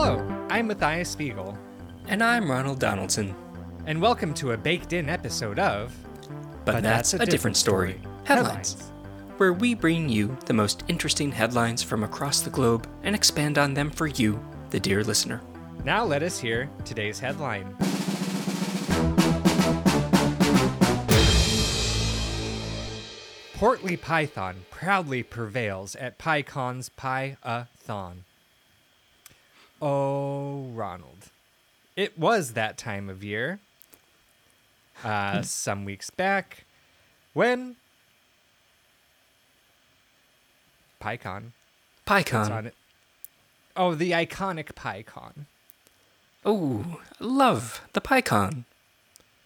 Hello, I'm Matthias Spiegel, And I'm Ronald Donaldson. and welcome to a baked in episode of But, that's, a, different story. Headlines, where we bring you the most interesting headlines from across the globe and expand on them for you, the dear listener. Now let us hear today's headline. Portly Python proudly prevails at PyCon's Pi-a-thon. Oh, Ronald. It was that time of year, uh, some weeks back, when PyCon It's on PyCon. it. Oh, the iconic PyCon. Oh, love the PyCon.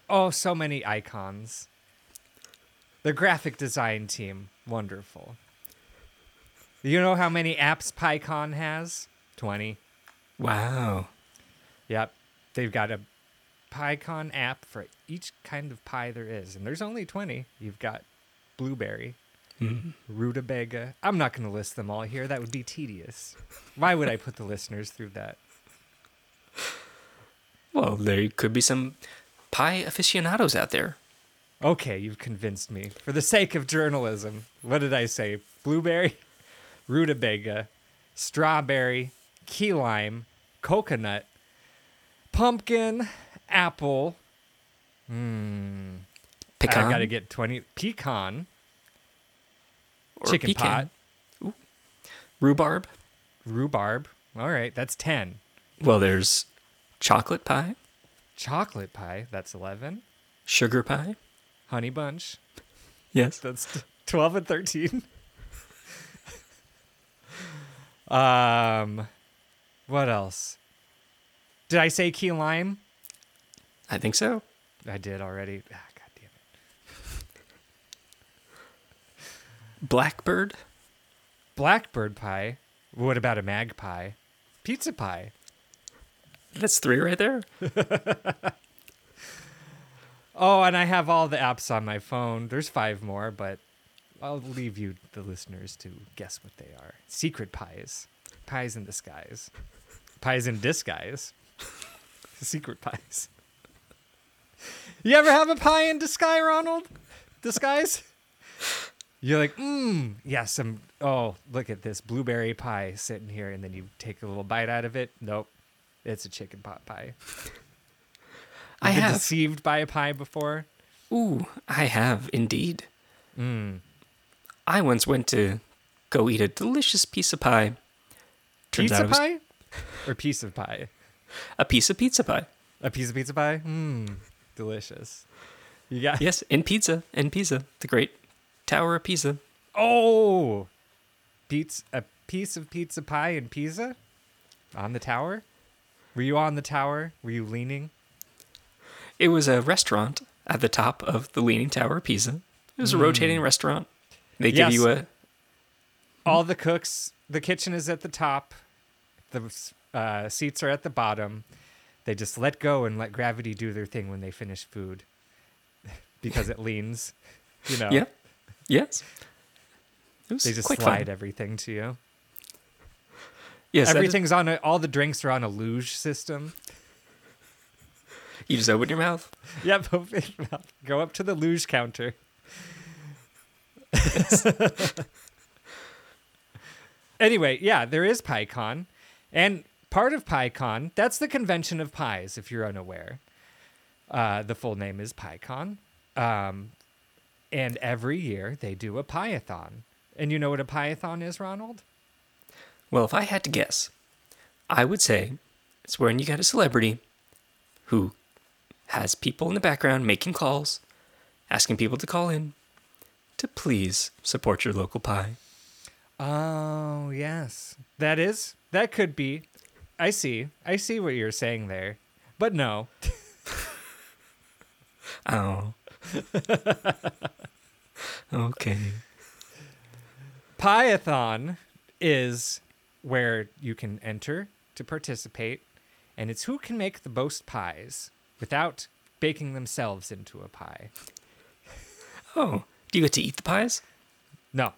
Oh, so many icons. The graphic design team, wonderful. You know how many apps PyCon has? 20. Wow. Yep. They've got a PyCon app for each kind of pie there is, and there's only 20. You've got blueberry, mm-hmm. rutabaga. I'm not going to list them all here. That would be tedious. Why would I put the listeners through that? Well, there could be some pie aficionados out there. Okay, you've convinced me. For the sake of journalism, what did I say? Blueberry, rutabaga, strawberry, key lime, coconut, pumpkin, apple. Hmm. Pecan I gotta get 20. Pecan, or chicken pecan. pot, Ooh. Rhubarb. rhubarb. All right, that's 10. Well, there's chocolate pie, Chocolate pie, that's 11. sugar pie. Honey bunch, Yes. That's 12 and 13. um, what else? Did I say key lime? I think so. I did already. Ah, God damn it. Blackbird. Blackbird pie. What about a magpie? Pizza pie. That's three right there. Oh, and I have all the apps on my phone. There's five more, but I'll leave you, the listeners, to guess what they are. Secret pies. Pies in disguise. Pies in disguise. Secret pies. You ever have a pie in disguise, Ronald? Disguise? You're like, mmm, yeah, some, oh, look at this blueberry pie sitting here. And then you take a little bite out of it. Nope. It's a chicken pot pie. I You've been have. deceived by a pie before? Ooh, I have indeed. Mm. I once went to go eat a delicious piece of pie. Turns Pizza out was pie? Or piece of pie? a piece of pizza pie. A piece of pizza pie? Mmm, delicious. You got Yes, in pizza, in Pisa, the great Tower of Pisa. oh, pizza a piece of pizza pie in Pisa, on the tower. Were you on the tower? Were you leaning? It was a restaurant at the top of the Leaning Tower of Pisa. It was a hmm. rotating restaurant. They Yes. give you a All the cooks. The kitchen is at the top. The uh, seats are at the bottom. They just let go and let gravity do their thing when they finish food, because it leans. You know. yeah, yes. They just slide fun. everything to you. Yes, that is- Everything's on a, all the drinks are on a luge system. you just open your mouth. Yep. Go up to the luge counter. anyway, yeah, there is PyCon. And part of PyCon, that's the convention of pies, if you're unaware. Uh, the full name is PyCon. Um, and every year they do a pie-a-thon. And you know what a pie-a-thon is, Ronald? Well, if I had to guess, I would say it's when you get a celebrity who has people in the background making calls, asking people to call in to please support your local pie. Oh, yes. That is, that could be. I see. I see what you're saying there. But no. Oh. okay. Pie-a-thon is where you can enter to participate, and it's who can make the most pies without baking themselves into a pie. Oh, do you get to eat the pies? No,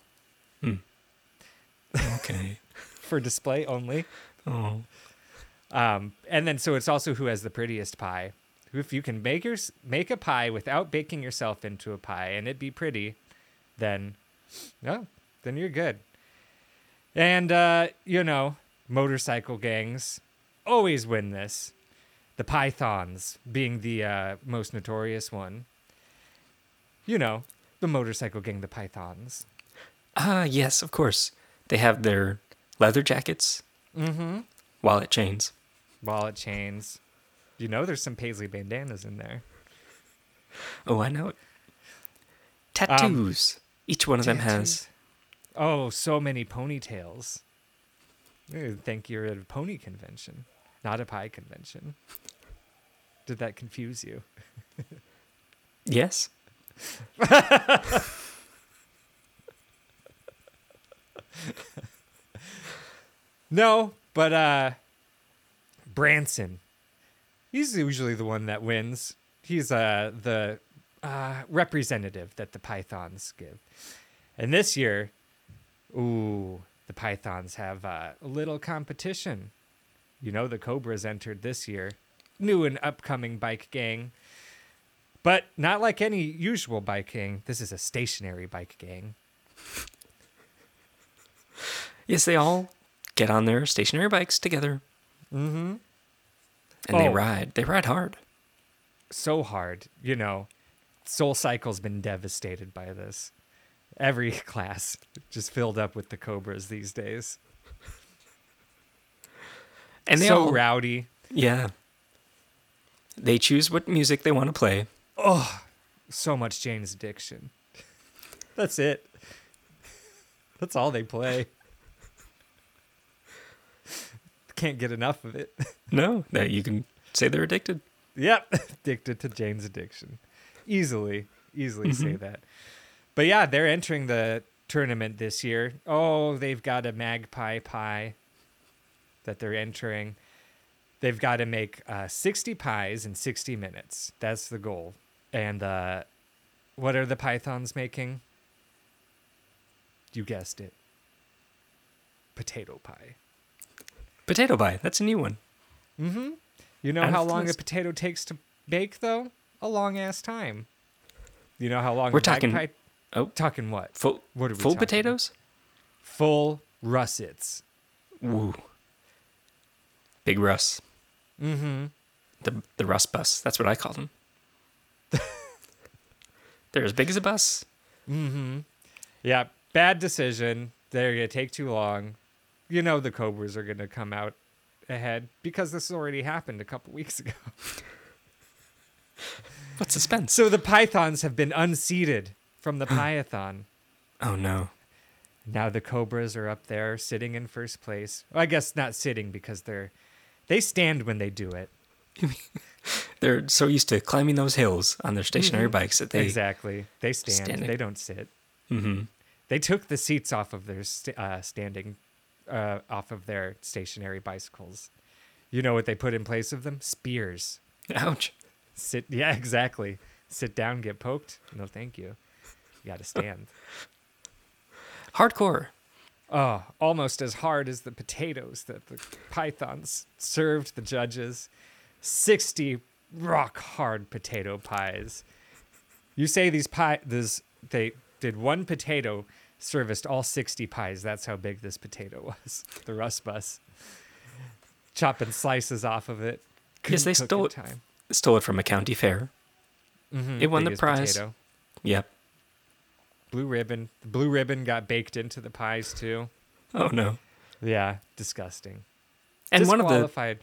hmm. Okay. for display only. Oh. Um, and then so it's also who has the prettiest pie. If you can make your make a pie without baking yourself into a pie and it be pretty, then no, then you're good. And uh, you know, motorcycle gangs always win this. The Pythons being the uh, most notorious one. You know, the motorcycle gang, the Pythons. Ah, yes, of course. They have their leather jackets, Mm-hmm. wallet chains. Wallet chains. You know, there's some paisley bandanas in there. Oh, I know it. Tattoos. Each one of them has. Oh, so many ponytails. You think you're at a pony convention, not a pie convention. Did that confuse you? Yes. No, but uh Branson. He's usually the one that wins. He's uh the uh representative that the Pythons give. And this year, ooh, the Pythons have uh, a little competition. You know the Cobras entered this year. New and upcoming bike gang. But not like any usual bike gang. This is a stationary bike gang. Yes, they all get on their stationary bikes together Mm-hmm. and they Oh. ride. They ride hard. so hard. You know, Soul Cycle's been devastated by this. Every class just filled up with the Cobras these days. And they so all rowdy. Yeah. They choose what music they want to play. Oh, so much Jane's Addiction. That's it. That's all they play. Can't get enough of it. No, that you can say they're addicted. Yep, addicted to Jane's addiction. Easily, easily say that. But yeah, they're entering the tournament this year. Oh, they've got a magpie pie that they're entering. They've got to make uh, 60 pies in 60 minutes. That's the goal. And uh, what are the pythons making? You guessed it. Potato pie. Potato pie. That's a new one. Mm-hmm. You know how long a potato takes to bake, though? A long ass time. You know how long We're a talking- magpie- Oh, talking what? full What are we full talking? potatoes? Full russets. Woo. Big Russ. Mm-hmm. The the Russ bus. That's what I call them. They're as big as a bus. Mm-hmm. Yeah, bad decision. They're gonna take too long. You know the Cobras are gonna come out ahead because this already happened a couple weeks ago. What suspense? So the Pythons have been unseated from the Python. Oh no. Now the Cobras are up there sitting in first place. Well, I guess not sitting because they're they stand when they do it. They're so used to climbing those hills on their stationary bikes that they exactly. They stand. standing. They don't sit. hmm They took the seats off of their st- uh, standing, uh, off of their stationary bicycles. You know what they put in place of them? Spears. Ouch. Sit. Yeah, exactly. Sit down, get poked. No, thank you. You got to stand. Hardcore. Oh, almost as hard as the potatoes that the pythons served the judges. 60 rock hard potato pies. You say these pie this they did one potato serviced all 60 pies. That's how big this potato was. The rust bus. Chopping slices off of it. Yes, they stole it. Stole it from a county fair. Mhm, It won the prize. potato. Yep. Blue ribbon. The blue ribbon got baked into the pies too. Oh no. Yeah, disgusting. And one of the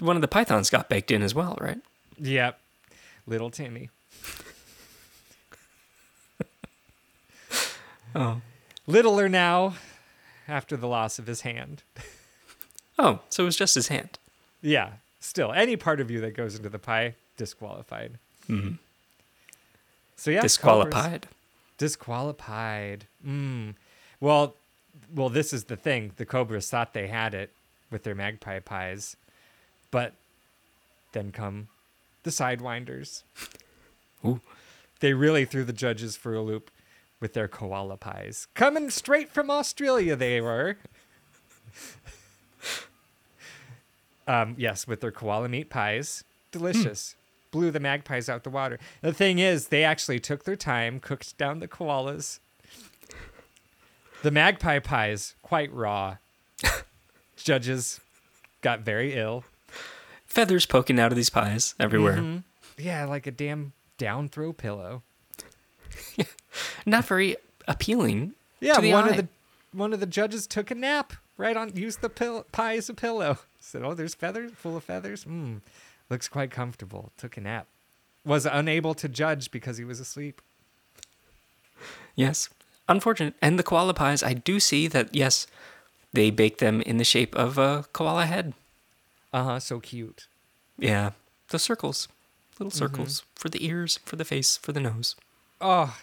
one of the pythons got baked in as well, right? Yep. Little Timmy. Oh. Littler now after the loss of his hand. Oh, so it was just his hand. Yeah. Still, any part of you that goes into the pie, disqualified. hmm So yeah, Disqualified. Disqualified. Mm. Well, well, this is the thing. The Cobras thought they had it with their magpie pies, but then come the Sidewinders. Ooh. They really threw the judges for a loop with their koala pies. Coming straight from Australia, they were. Um, yes, with their koala meat pies. Delicious. Blew the magpies out the water. The thing is, they actually took their time, cooked down the koalas. The magpie pies, quite raw. Judges got very ill. Feathers poking out of these pies everywhere. Mm-hmm. Yeah, like a damn down throw pillow. Not very appealing. Yeah, one eye. of the one of the judges took a nap right on used the pill, pie as a pillow. Said, "Oh, there's feathers, full of feathers. Mm, looks quite comfortable." Took a nap. Was unable to judge because he was asleep. Yes. Unfortunate. And the koala pies, I do see that, yes, they bake them in the shape of a koala head. Uh huh. So cute. Yeah. The circles. Little circles for the ears, for the face, for the nose. Oh.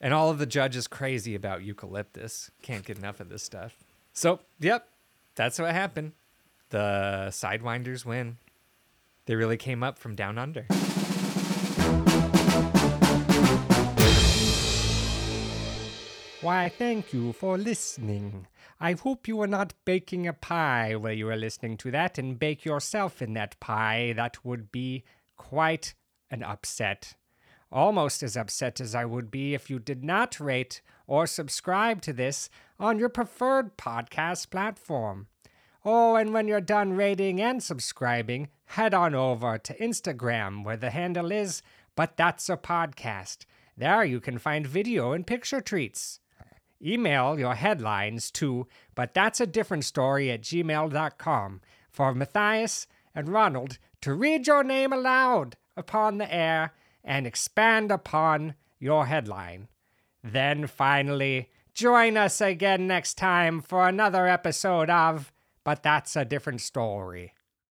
And all of the judges crazy about eucalyptus. Can't get enough of this stuff. So, yep, that's what happened. The Sidewinders win. They really came up from down under. Why, thank you for listening. I hope you were not baking a pie while you were listening to that and bake yourself in that pie. That would be quite an upset. Almost as upset as I would be if you did not rate or subscribe to this on your preferred podcast platform. Oh, and when you're done rating and subscribing, head on over to Instagram where the handle is But That's a Podcast. There you can find video and picture treats. Email your headlines to But That's a Different Story at gmail.com for Matthias and Ronald to read your name aloud upon the air and expand upon your headline. Then finally, join us again next time for another episode of But That's a Different Story.